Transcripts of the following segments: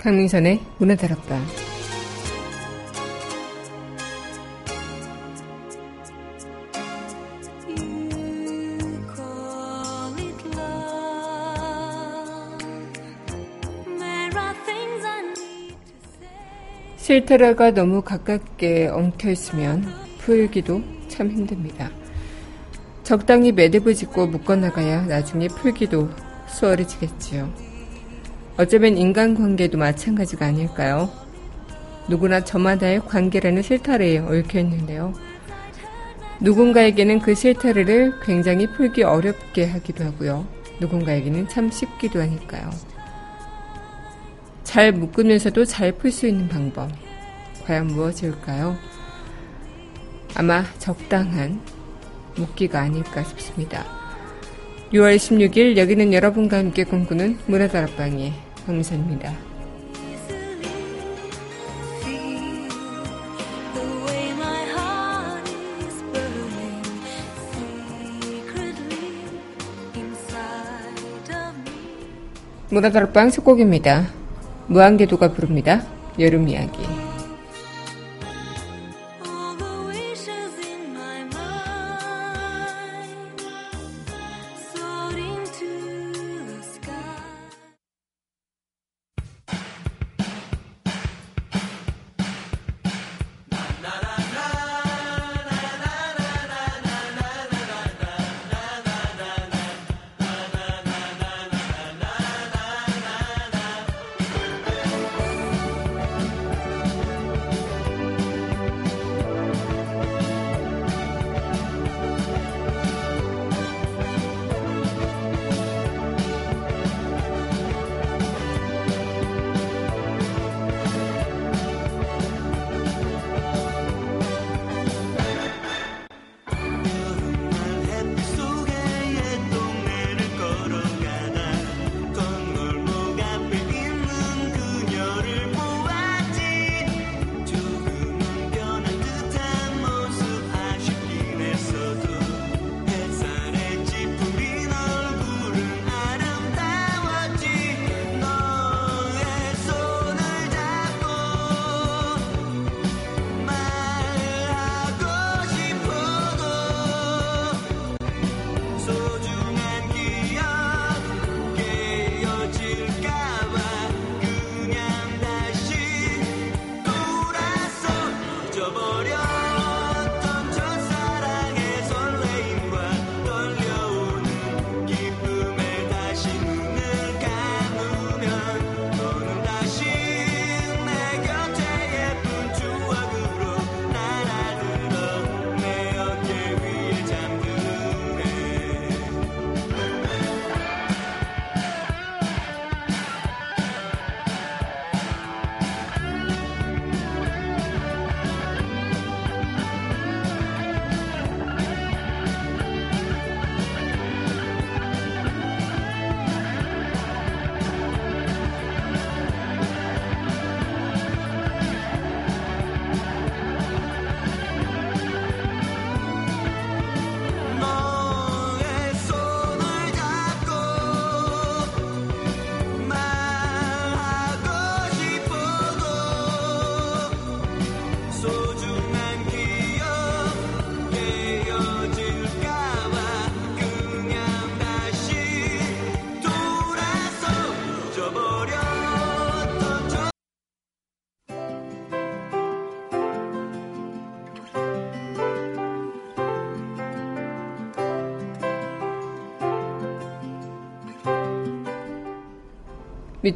강민선의 문화다락방 실타라가 너무 가깝게 엉켜 있으면 풀기도 참 힘듭니다. 적당히 매듭을 짓고 묶어나가야 나중에 풀기도 수월해지겠지요. 어쩌면 인간관계도 마찬가지가 아닐까요? 누구나 저마다의 관계라는 실타래에 얽혀 있는데요. 누군가에게는 그 실타래를 굉장히 풀기 어렵게 하기도 하고요. 누군가에게는 참 쉽기도 하니까요. 잘 묶으면서도 잘 풀 수 있는 방법. 과연 무엇일까요? 아마 적당한 묶기가 아닐까 싶습니다. 6월 16일 여기는 여러분과 함께 꿈꾸는 문화다락방의 황미선입니다. 문화다락방 첫 곡입니다. 무한궤도가 부릅니다. 여름 이야기.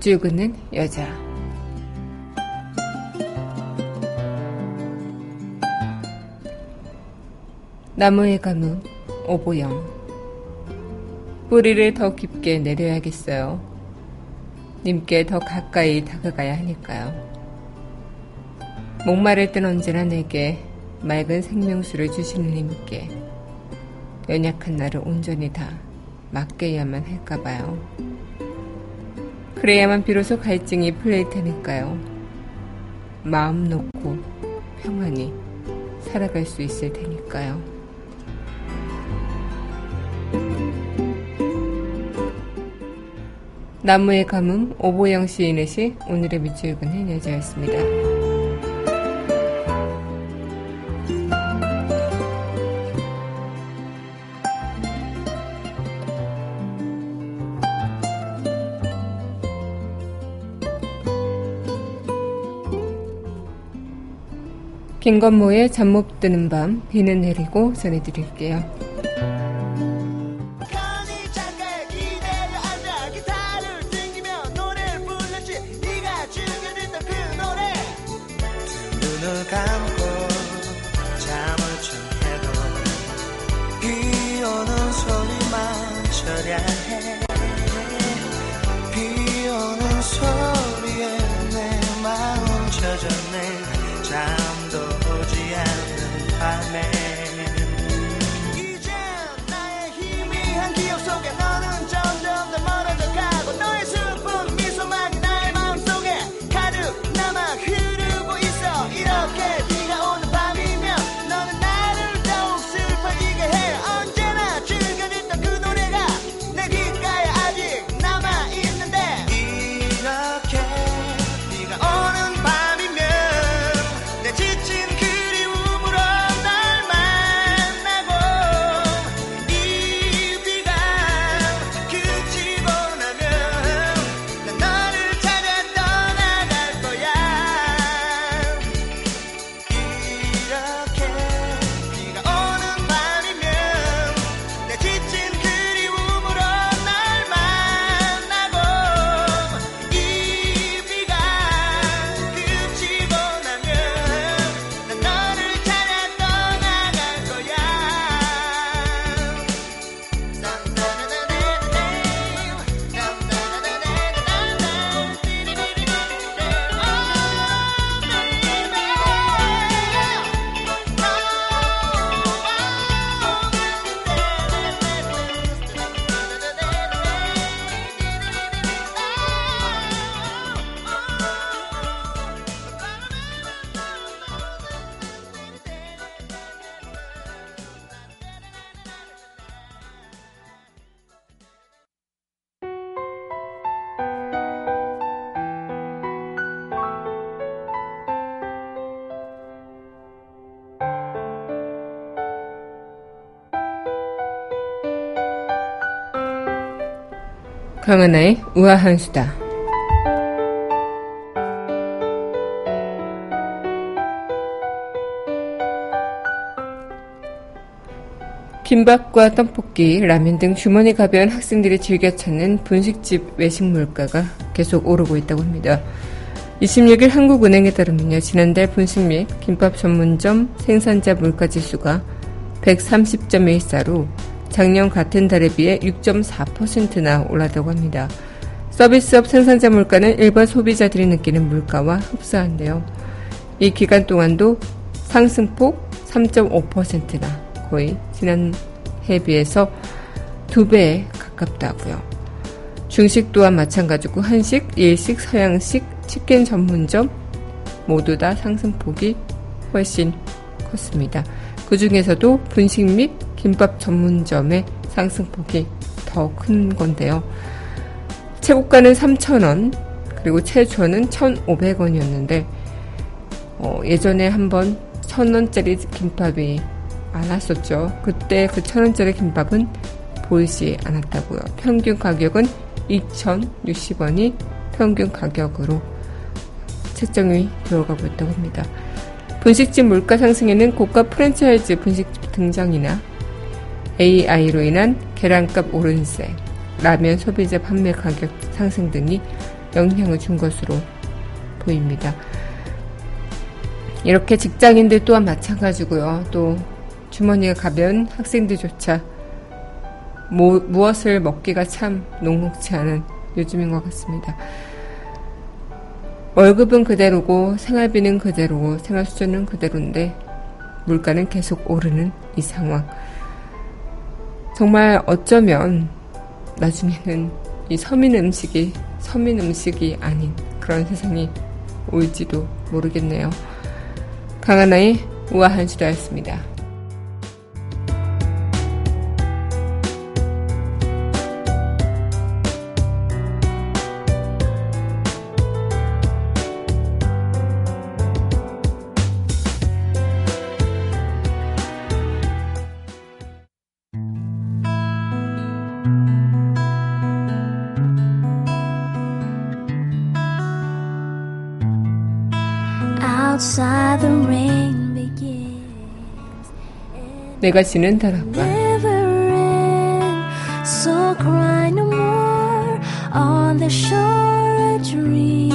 긋는 여자. 나무의 가뭄, 오보영. 뿌리를 더 깊게 내려야겠어요. 님께 더 가까이 다가가야 하니까요. 목마를 땐 언제나 내게 맑은 생명수를 주시는 님께 연약한 나를 온전히 다 맡겨야만 할까봐요. 그래야만 비로소 갈증이 풀릴 테니까요. 마음 놓고 평안히 살아갈 수 있을 테니까요. 나무의 가뭄 오보영 시인의 시 오늘의 밑줄 그은 여자였습니다. 김건모의 잠 못 드는 밤 비는 내리고 전해드릴게요. 강하나의 우아한 수다. 김밥과 떡볶이, 라면 등 주머니 가벼운 학생들이 즐겨 찾는 분식집 외식 물가가 계속 오르고 있다고 합니다. 26일 한국은행에 따르면요, 지난달 분식 및 김밥 전문점 생산자 물가 지수가 130.14로 작년 같은 달에 비해 6.4%나 올랐다고 합니다. 서비스업 생산자 물가는 일반 소비자들이 느끼는 물가와 흡사한데요. 이 기간 동안도 상승폭 3.5%나 거의 지난해 비해서 두 배에 가깝다고요. 중식 또한 마찬가지고 한식, 일식, 서양식, 치킨 전문점 모두 다 상승폭이 훨씬 컸습니다. 그 중에서도 분식 및 김밥 전문점의 상승폭이 더 큰 건데요. 최고가는 3,000원, 그리고 최저는 1,500원이었는데, 어, 예전에 한번 1,000원짜리 김밥이 안 왔었죠. 그때 그 1,000원짜리 김밥은 보이지 않았다고요. 평균 가격은 2,060원이 평균 가격으로 책정이 들어가고 있다고 합니다. 분식집 물가 상승에는 고가 프랜차이즈 분식집 등장이나 AI로 인한 계란값 오른세, 라면 소비자 판매 가격 상승 등이 영향을 준 것으로 보입니다. 이렇게 직장인들 또한 마찬가지고요. 또 주머니가 가벼운 학생들조차 뭐, 무엇을 먹기가 참 녹록치 않은 요즘인 것 같습니다. 월급은 그대로고 생활비는 그대로고 생활 수준은 그대로인데 물가는 계속 오르는 이 상황. 정말 어쩌면 나중에는 이 서민 음식이 서민 음식이 아닌 그런 세상이 올지도 모르겠네요. 강하나의 우아한 수다였습니다. 내가 지는 다락방. Never end, so cry no more on the shore a dream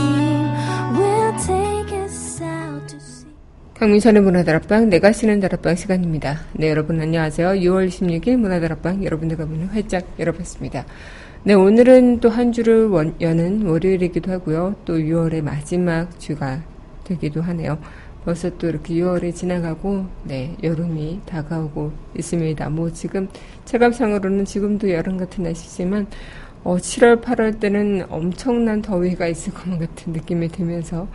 will take us out to sea. 강민선의 문화다락방, 내가 쓰는 다락방 시간입니다. 네, 여러분 안녕하세요. 6월 16일 문화다락방 여러분들과 문을 활짝 열어봤습니다. 네, 오늘은 또 한 주를 원, 여는 월요일이기도 하고요. 또 6월의 마지막 주가 되기도 하네요. 벌써 또 이렇게 6월이 지나가고, 네, 여름이 다가오고 있습니다. 뭐 지금 체감상으로는 지금도 여름 같은 날씨지만, 어, 7월, 8월 때는 엄청난 더위가 있을 것만 같은 느낌이 들면서,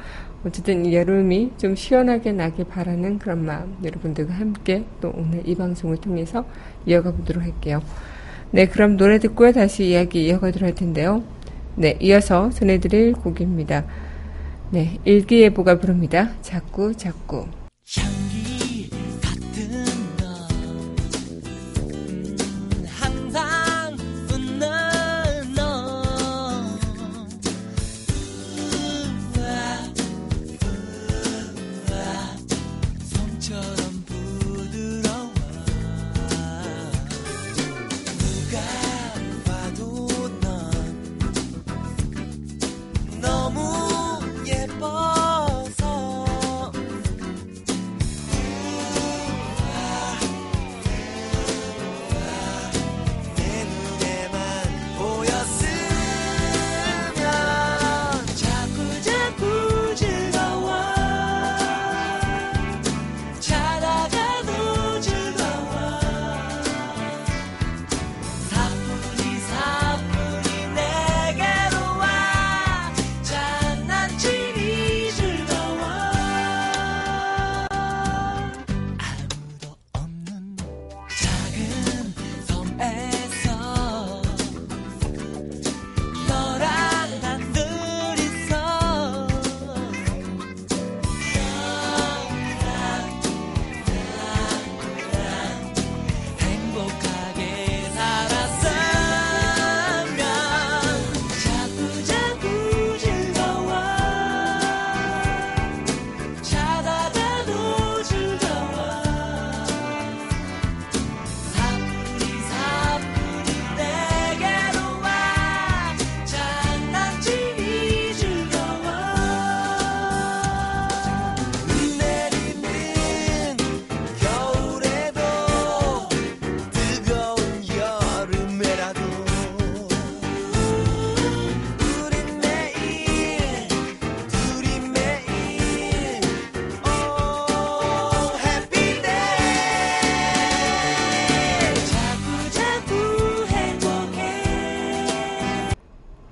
어쨌든 여름이 좀 시원하게 나길 바라는 그런 마음 여러분들과 함께 또 오늘 이 방송을 통해서 이어가 보도록 할게요. 네, 그럼 노래 듣고요. 다시 이야기 이어가도록 할 텐데요. 네, 이어서 전해드릴 곡입니다. 네, 일기예보가 부릅니다. 자꾸, 자꾸.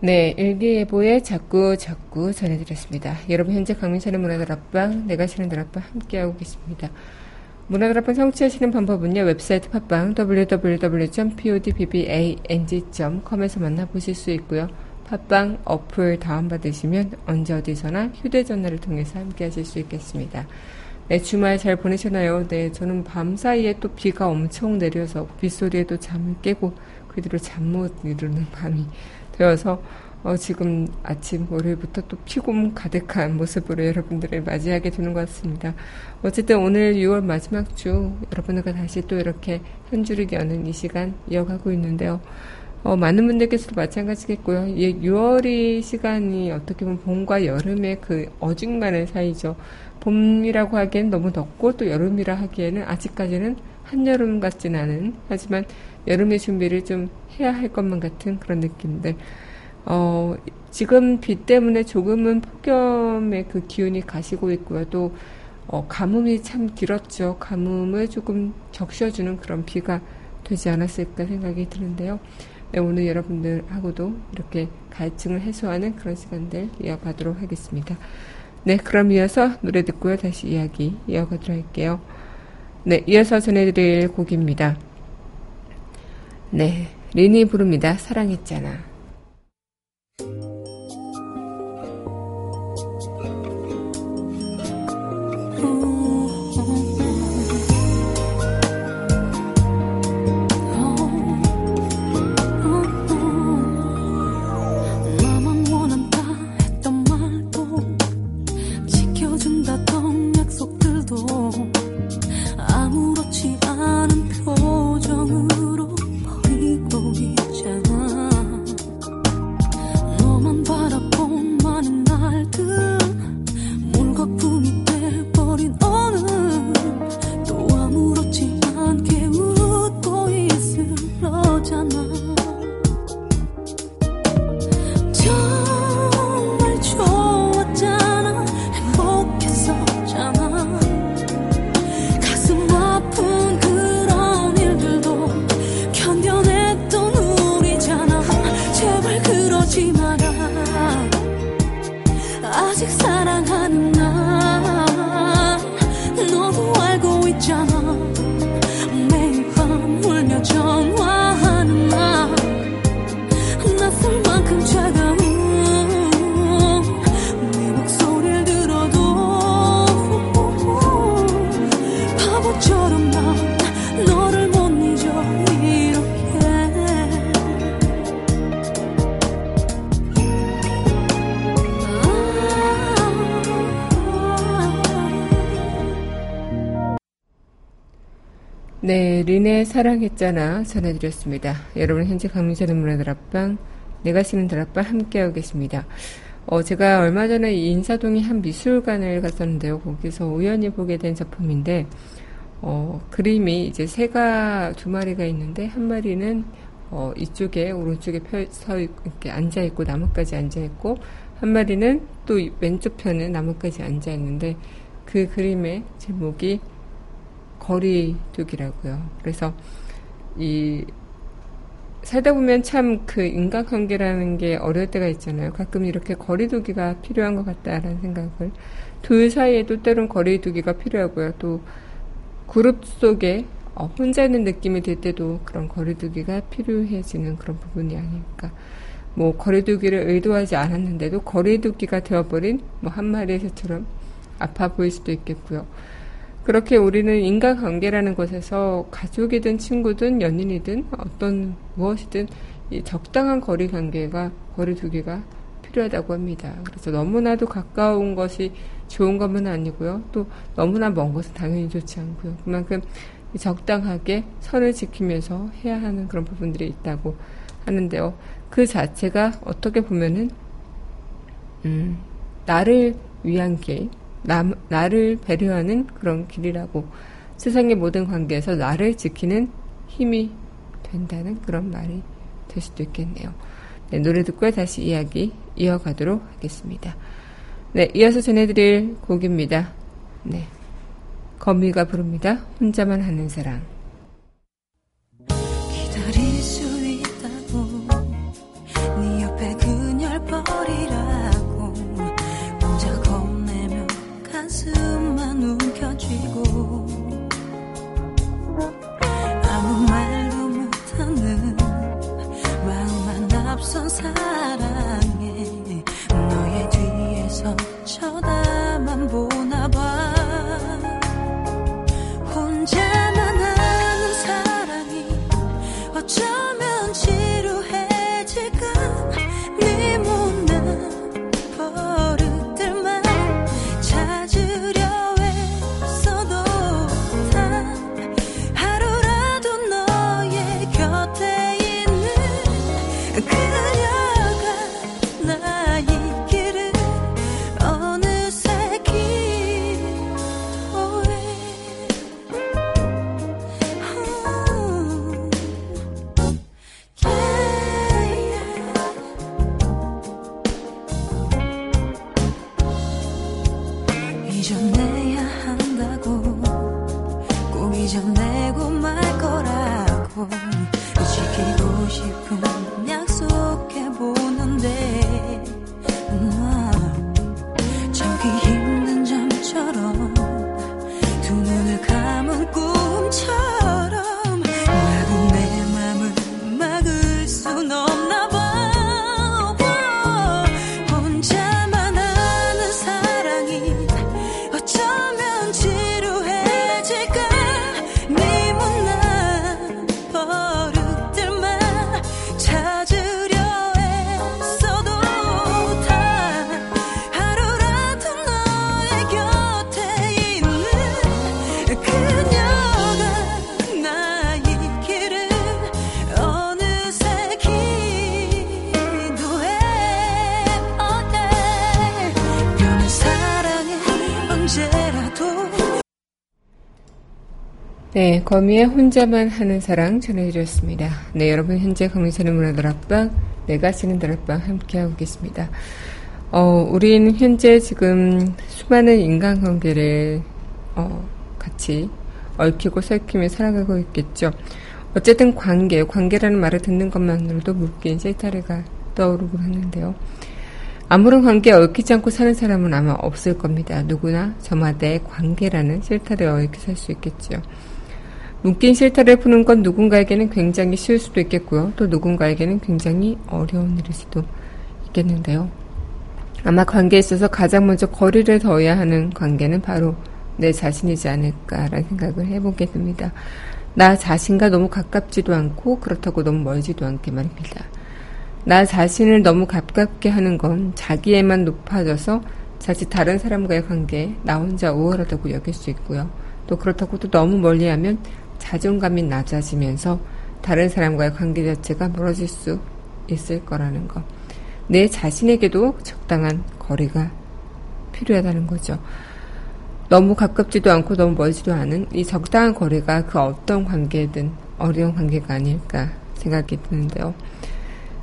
네, 일기예보에 자꾸 자꾸 전해드렸습니다. 여러분 현재 강민선의 문화다락방, 내가 쉬는 다락방 함께하고 계십니다. 문화다락방 성취하시는 방법은요. 웹사이트 팟빵 www.podbbang.com에서 만나보실 수 있고요. 팟빵 어플 다운받으시면 언제 어디서나 휴대전화를 통해서 함께하실 수 있겠습니다. 네, 주말 잘 보내셨나요? 네, 저는 밤 사이에 또 비가 엄청 내려서 빗소리에도 잠을 깨고 그 뒤로 잠 못 이루는 밤이 되어서 어, 지금 아침 월요일부터 또 피곤 가득한 모습으로 여러분들을 맞이하게 되는 것 같습니다. 어쨌든 오늘 6월 마지막 주 여러분들과 다시 또 이렇게 한 주를 여는 이 시간 이어가고 있는데요. 어, 많은 분들께서도 마찬가지겠고요. 예, 6월이 시간이 어떻게 보면 봄과 여름의 그 어중간한 사이죠. 봄이라고 하기엔 너무 덥고 또 여름이라 하기에는 아직까지는 한여름 같진 않은 하지만 여름의 준비를 좀 해야 할 것만 같은 그런 느낌들. 어, 지금 비 때문에 조금은 폭염의 그 기운이 가시고 있고요. 또, 어, 가뭄이 참 길었죠. 가뭄을 조금 적셔주는 그런 비가 되지 않았을까 생각이 드는데요. 네, 오늘 여러분들하고도 이렇게 갈증을 해소하는 그런 시간들 이어가도록 하겠습니다. 네, 그럼 이어서 노래 듣고요. 다시 이야기 이어가도록 할게요. 네, 이어서 전해드릴 곡입니다. 네, 린이 부릅니다. 사랑했잖아. 사랑했잖아 전해드렸습니다. 여러분 현재 강민선의 문화들 앞방, 내가 쓰는 드랍방 함께하고 계십니다. 어, 제가 얼마 전에 인사동의 한 미술관을 갔었는데요. 거기서 우연히 보게 된 작품인데, 어, 그림이 이제 새가 두 마리가 있는데, 한 마리는, 어, 이쪽에, 오른쪽에 펴, 서, 이렇게 앉아 있고, 나뭇가지 앉아 있고, 한 마리는 또 왼쪽 편에 나뭇가지 앉아 있는데, 그 그림의 제목이 거리두기라고요. 그래서 이 살다 보면 참 그 인간관계라는 게 어려울 때가 있잖아요. 가끔 이렇게 거리두기가 필요한 것 같다라는 생각을 둘 사이에도 때론 거리두기가 필요하고요. 또 그룹 속에 어, 혼자 있는 느낌이 들 때도 그런 거리두기가 필요해지는 그런 부분이 아닐까. 뭐 거리두기를 의도하지 않았는데도 거리두기가 되어버린 뭐 한 마리의 새처럼 아파 보일 수도 있겠고요. 그렇게 우리는 인간관계라는 것에서 가족이든 친구든 연인이든 어떤 무엇이든 이 적당한 거리 관계가 거리 두기가 필요하다고 합니다. 그래서 너무나도 가까운 것이 좋은 것은 아니고요. 또 너무나 먼 것은 당연히 좋지 않고요. 그만큼 적당하게 선을 지키면서 해야 하는 그런 부분들이 있다고 하는데요. 그 자체가 어떻게 보면은 음, 나를 위한 길, 남, 나를 배려하는 그런 길이라고 세상의 모든 관계에서 나를 지키는 힘이 된다는 그런 말이 될 수도 있겠네요. 네, 노래 듣고 다시 이야기 이어가도록 하겠습니다. 네, 이어서 전해드릴 곡입니다. 네. 거미가 부릅니다. 혼자만 하는 사랑. 네, 거미의 혼자만 하는 사랑 전해드렸습니다. 네, 여러분 현재 강민선의 문화들 앞방, 내가 쓰는 다락방 함께하고 계십니다. 어, 우린 현재 지금 수많은 인간관계를 어, 같이 얽히고 설키며 살아가고 있겠죠. 어쨌든 관계, 관계라는 말을 듣는 것만으로도 묶인 세타레가 떠오르곤 하는데요. 아무런 관계에 얽히지 않고 사는 사람은 아마 없을 겁니다. 누구나 저마다의 관계라는 실타래 얽혀 살 수 있겠죠. 묶인 실타래를 푸는 건 누군가에게는 굉장히 쉬울 수도 있겠고요. 또 누군가에게는 굉장히 어려운 일일 수도 있겠는데요. 아마 관계에 있어서 가장 먼저 거리를 둬야 하는 관계는 바로 내 자신이지 않을까라는 생각을 해보게 됩니다. 나 자신과 너무 가깝지도 않고 그렇다고 너무 멀지도 않게 말입니다. 나 자신을 너무 가깝게 하는 건 자기에만 높아져서 자칫 다른 사람과의 관계에 나 혼자 우월하다고 여길 수 있고요. 또 그렇다고 또 너무 멀리하면 자존감이 낮아지면서 다른 사람과의 관계 자체가 멀어질 수 있을 거라는 것. 내 자신에게도 적당한 거리가 필요하다는 거죠. 너무 가깝지도 않고 너무 멀지도 않은 이 적당한 거리가 그 어떤 관계든 어려운 관계가 아닐까 생각이 드는데요.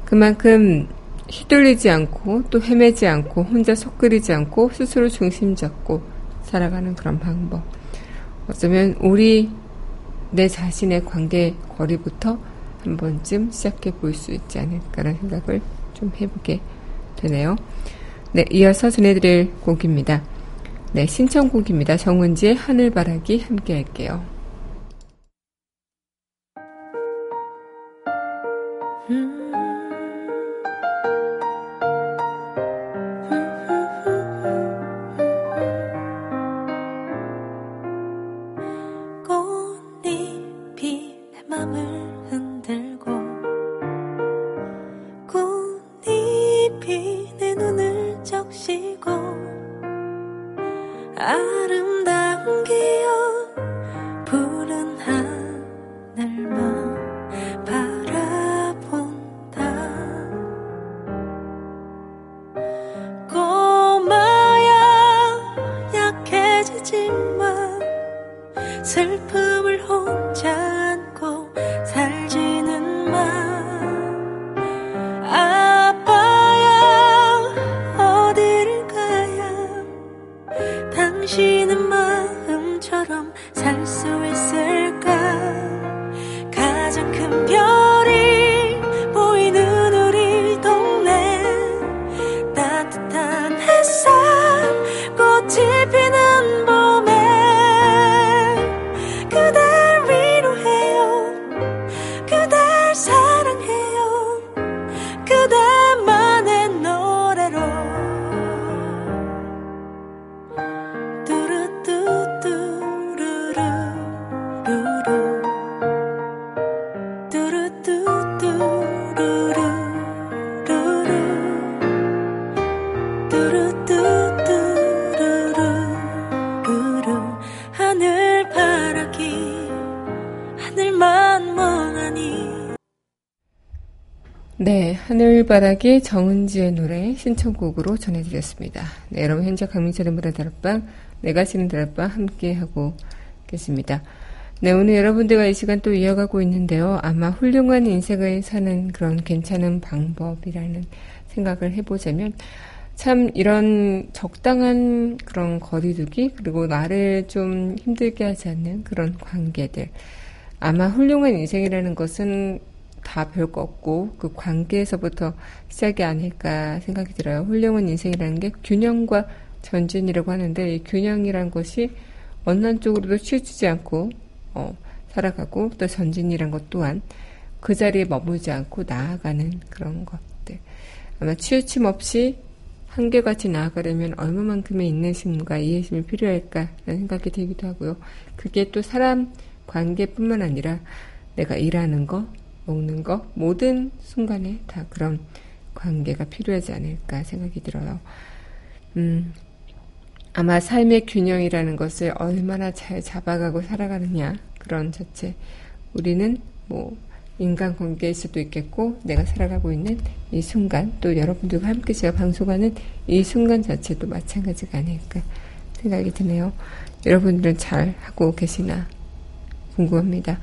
그만큼 휘둘리지 않고 또 헤매지 않고 혼자 속끓이지 않고 스스로 중심 잡고 살아가는 그런 방법. 어쩌면 우리 내 자신의 관계 거리부터 한 번쯤 시작해 볼 수 있지 않을까라는 생각을 좀 해보게 되네요. 네, 이어서 전해드릴 곡입니다. 네, 신청곡입니다. 정은지의 하늘바라기 함께 할게요. 바라기 정은지의 노래 신청곡으로 전해드렸습니다. 네, 여러분 현재 강민철의 문화 다락방, 내가 지는 다락방 함께하고 계십니다. 네, 오늘 여러분들과 이 시간 또 이어가고 있는데요. 아마 훌륭한 인생을 사는 그런 괜찮은 방법이라는 생각을 해보자면, 참 이런 적당한 그런 거리두기, 그리고 나를 좀 힘들게 하지 않는 그런 관계들. 아마 훌륭한 인생이라는 것은 다 별거 없고 그 관계에서부터 시작이 아닐까 생각이 들어요. 훌륭한 인생이라는 게 균형과 전진이라고 하는데 이 균형이란 것이 어느 한쪽으로도 치우치지 않고 어, 살아가고 또 전진이란 것 또한 그 자리에 머물지 않고 나아가는 그런 것들. 아마 치우침 없이 한결같이 나아가려면 얼마만큼의 인내심과 이해심이 필요할까라는 생각이 들기도 하고요. 그게 또 사람 관계뿐만 아니라 내가 일하는 거, 먹는 것, 모든 순간에 다 그런 관계가 필요하지 않을까 생각이 들어요. 음, 아마 삶의 균형이라는 것을 얼마나 잘 잡아가고 살아가느냐, 그런 자체. 우리는 뭐, 인간 관계일 수도 있겠고, 내가 살아가고 있는 이 순간, 또 여러분들과 함께 제가 방송하는 이 순간 자체도 마찬가지가 아닐까 생각이 드네요. 여러분들은 잘 하고 계시나 궁금합니다.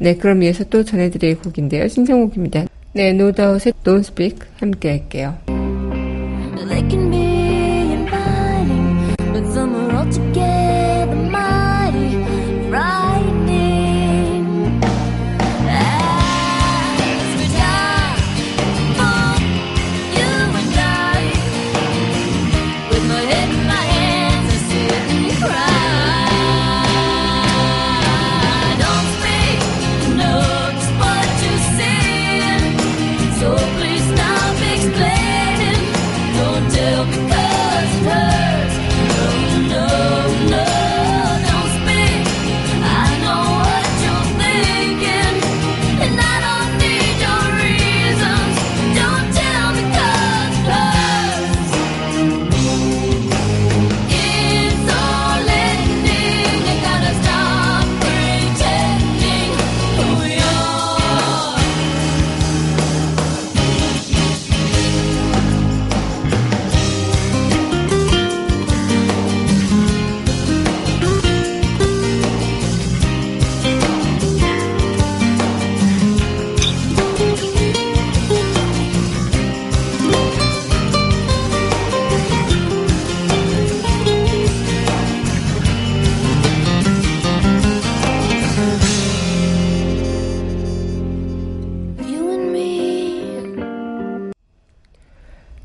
네, 그럼 이어서 또 전해드릴 곡인데요. 신청곡입니다. 네, 노다웃의 Don't Speak 함께 할게요.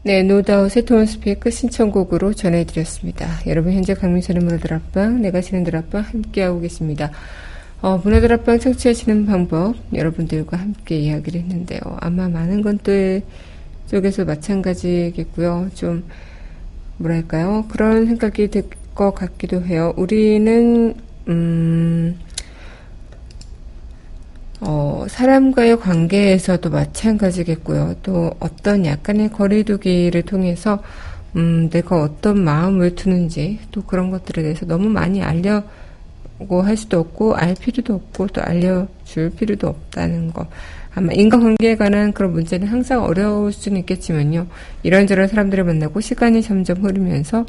네, 노다우의 토먼스피의 끝 신청곡으로 전해드렸습니다. 여러분 현재 강민선의 문화들 앞방, 내가 지는 들 앞방 함께하고 계십니다. 어, 문화들 앞방 청취하시는 방법 여러분들과 함께 이야기를 했는데요. 아마 많은 건들 쪽에서 마찬가지겠고요. 좀 뭐랄까요? 그런 생각이 들 것 같기도 해요. 우리는 음, 어, 사람과의 관계에서도 마찬가지겠고요. 또 어떤 약간의 거리두기를 통해서 음, 내가 어떤 마음을 두는지 또 그런 것들에 대해서 너무 많이 알려고 할 수도 없고 알 필요도 없고 또 알려줄 필요도 없다는 거. 아마 인간관계에 관한 그런 문제는 항상 어려울 수는 있겠지만요. 이런저런 사람들을 만나고 시간이 점점 흐르면서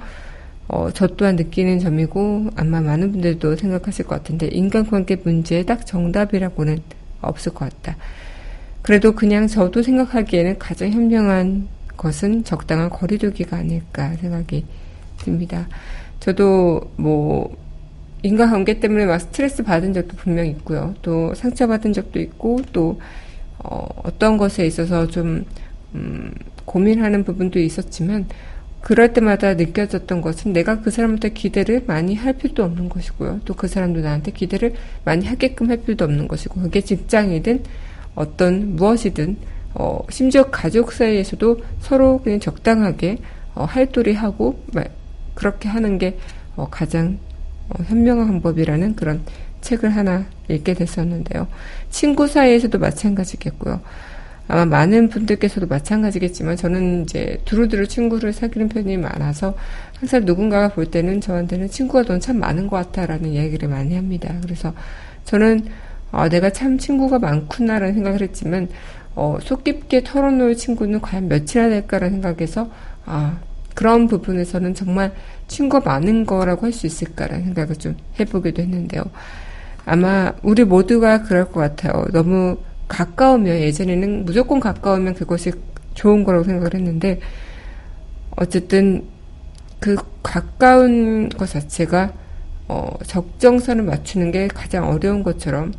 어, 저 또한 느끼는 점이고 아마 많은 분들도 생각하실 것 같은데 인간관계 문제에 딱 정답이라고는 없을 것 같다. 그래도 그냥 저도 생각하기에는 가장 현명한 것은 적당한 거리두기가 아닐까 생각이 듭니다. 저도 뭐 인간관계 때문에 막 스트레스 받은 적도 분명 있고요. 또 상처받은 적도 있고 또 어, 어떤 것에 있어서 좀 음, 고민하는 부분도 있었지만 그럴 때마다 느껴졌던 것은 내가 그 사람한테 기대를 많이 할 필요도 없는 것이고요. 또 그 사람도 나한테 기대를 많이 하게끔 할 필요도 없는 것이고, 그게 직장이든 어떤 무엇이든, 어, 심지어 가족 사이에서도 서로 그냥 적당하게, 어, 할도리하고, 그렇게 하는 게, 어, 가장, 어, 현명한 방법이라는 그런 책을 하나 읽게 됐었는데요. 친구 사이에서도 마찬가지겠고요. 아마 많은 분들께서도 마찬가지겠지만 저는 이제 두루두루 친구를 사귀는 편이 많아서 항상 누군가가 볼 때는 저한테는 친구가 넌 참 많은 것 같아라는 이야기를 많이 합니다. 그래서 저는 어, 내가 참 친구가 많구나라는 생각을 했지만 어, 속 깊게 털어놓을 친구는 과연 몇이나 될까라는 생각에서 아 그런 부분에서는 정말 친구가 많은 거라고 할 수 있을까라는 생각을 좀 해보기도 했는데요. 아마 우리 모두가 그럴 것 같아요. 너무 가까우면 예전에는 무조건 가까우면 그것이 좋은 거라고 생각을 했는데 어쨌든 그 가까운 것 자체가 어, 적정선을 맞추는 게 가장 어려운 것처럼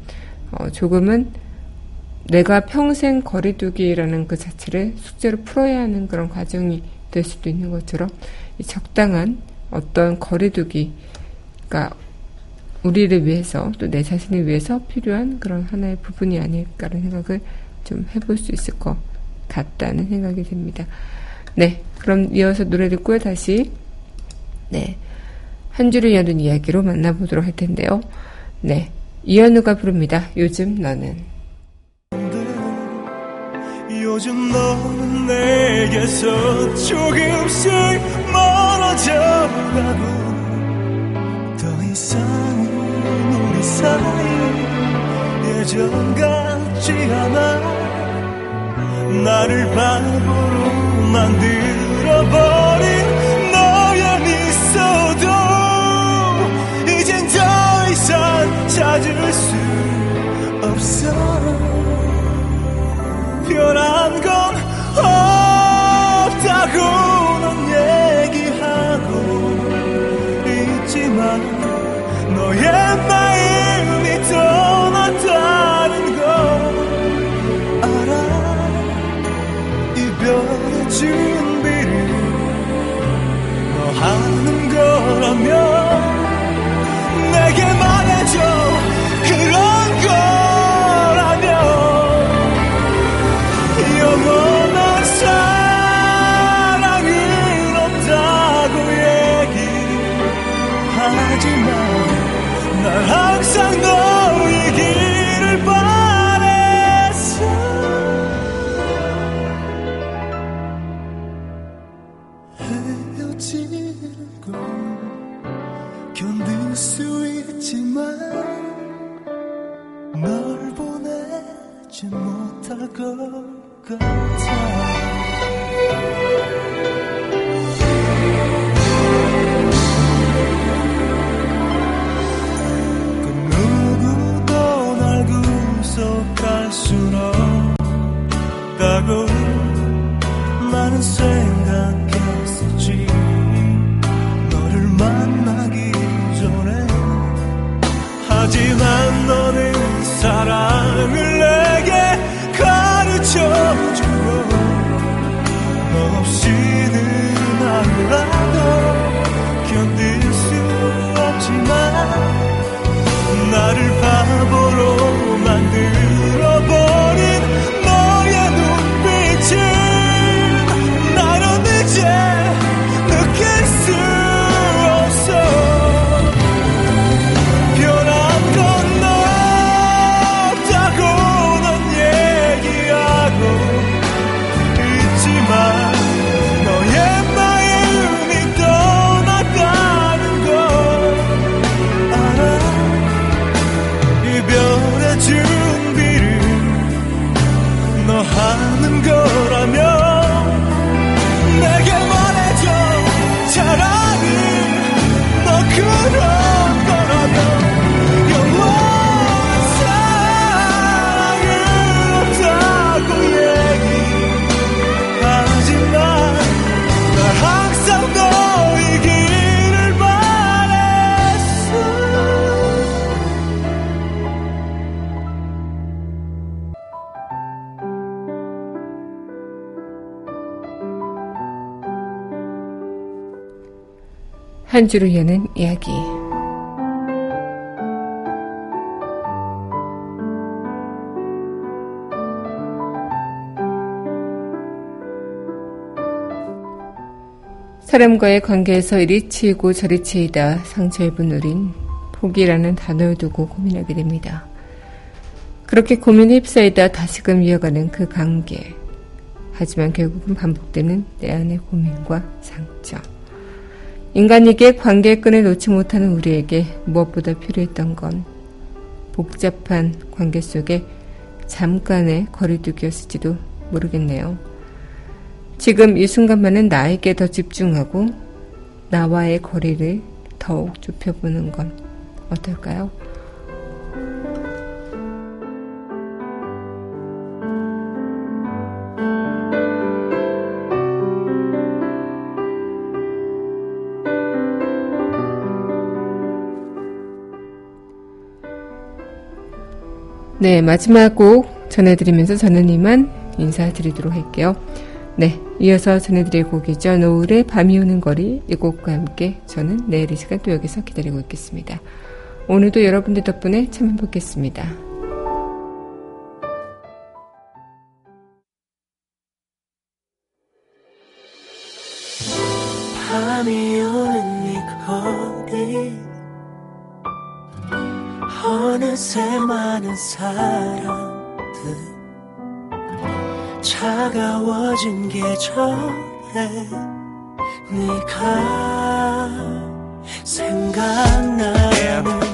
어, 조금은 내가 평생 거리두기라는 그 자체를 숙제로 풀어야 하는 그런 과정이 될 수도 있는 것처럼 이 적당한 어떤 거리두기가 우리를 위해서 또 내 자신을 위해서 필요한 그런 하나의 부분이 아닐까라는 생각을 좀 해볼 수 있을 것 같다는 생각이 듭니다. 네, 그럼 이어서 노래 듣고요 다시 네. 한 줄을 여는 이야기로 만나보도록 할 텐데요. 네. 이현우가 부릅니다. 요즘 너는. 요즘 너는 내게서 조금씩 멀어져 가고 더 이상 우리 사이 예전 같지 않아. 나를 바보로 만들어버린 너의 미소도 이젠 더 이상 찾을 수 없어. 변한 건 없다고 보내지 못할 것 같아. 순 없다고 생 한 줄을 여는 이야기. 사람과의 관계에서 이리 치이고 저리 치이다 상처 입은 우린 포기라는 단어를 두고 고민하게 됩니다. 그렇게 고민에 휩싸이다 다시금 이어가는 그 관계. 하지만 결국은 반복되는 내 안의 고민과 상처. 인간에게 관계의 끈을 놓지 못하는 우리에게 무엇보다 필요했던 건 복잡한 관계 속에 잠깐의 거리두기였을지도 모르겠네요. 지금 이 순간만은 나에게 더 집중하고 나와의 거리를 더욱 좁혀보는 건 어떨까요? 네, 마지막 곡 전해드리면서 저는 이만 인사드리도록 할게요. 네, 이어서 전해드릴 곡이죠. 노을의 밤이 오는 거리 이 곡과 함께 저는 내일 이 시간 또 여기서 기다리고 있겠습니다. 오늘도 여러분들 덕분에 참 행복했습니다. 밤이 오는 어느새 많은 사람들 차가워진 계절에 네가 생각나는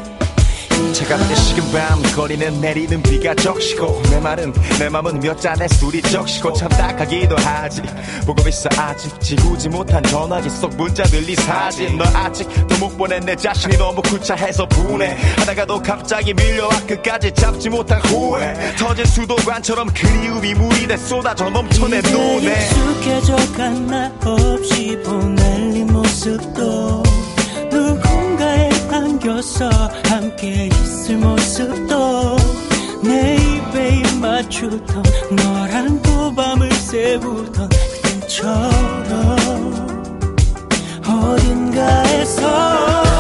차갑게 식은 밤 거리는 내리는 비가 적시고 내 말은 내 맘은 몇 잔의 술이 적시고 참 딱하기도 하지. 보고 있어 아직 지우지 못한 전화기 속 문자들 이 사진. 너 아직도 못 보낸 내 자신이 너무 구차해서 분해 하다가도 갑자기 밀려와 끝까지 잡지 못한 후회. 터진 수도관처럼 그리움이 물이 돼 쏟아져 넘쳐 내 눈에. 익숙해져간 나 없이 보낼 네 모습도 안겨서 함께 있을 모습도 내 입에 입 맞추던 너랑 또 밤을 새우던 그땐처럼 어딘가에서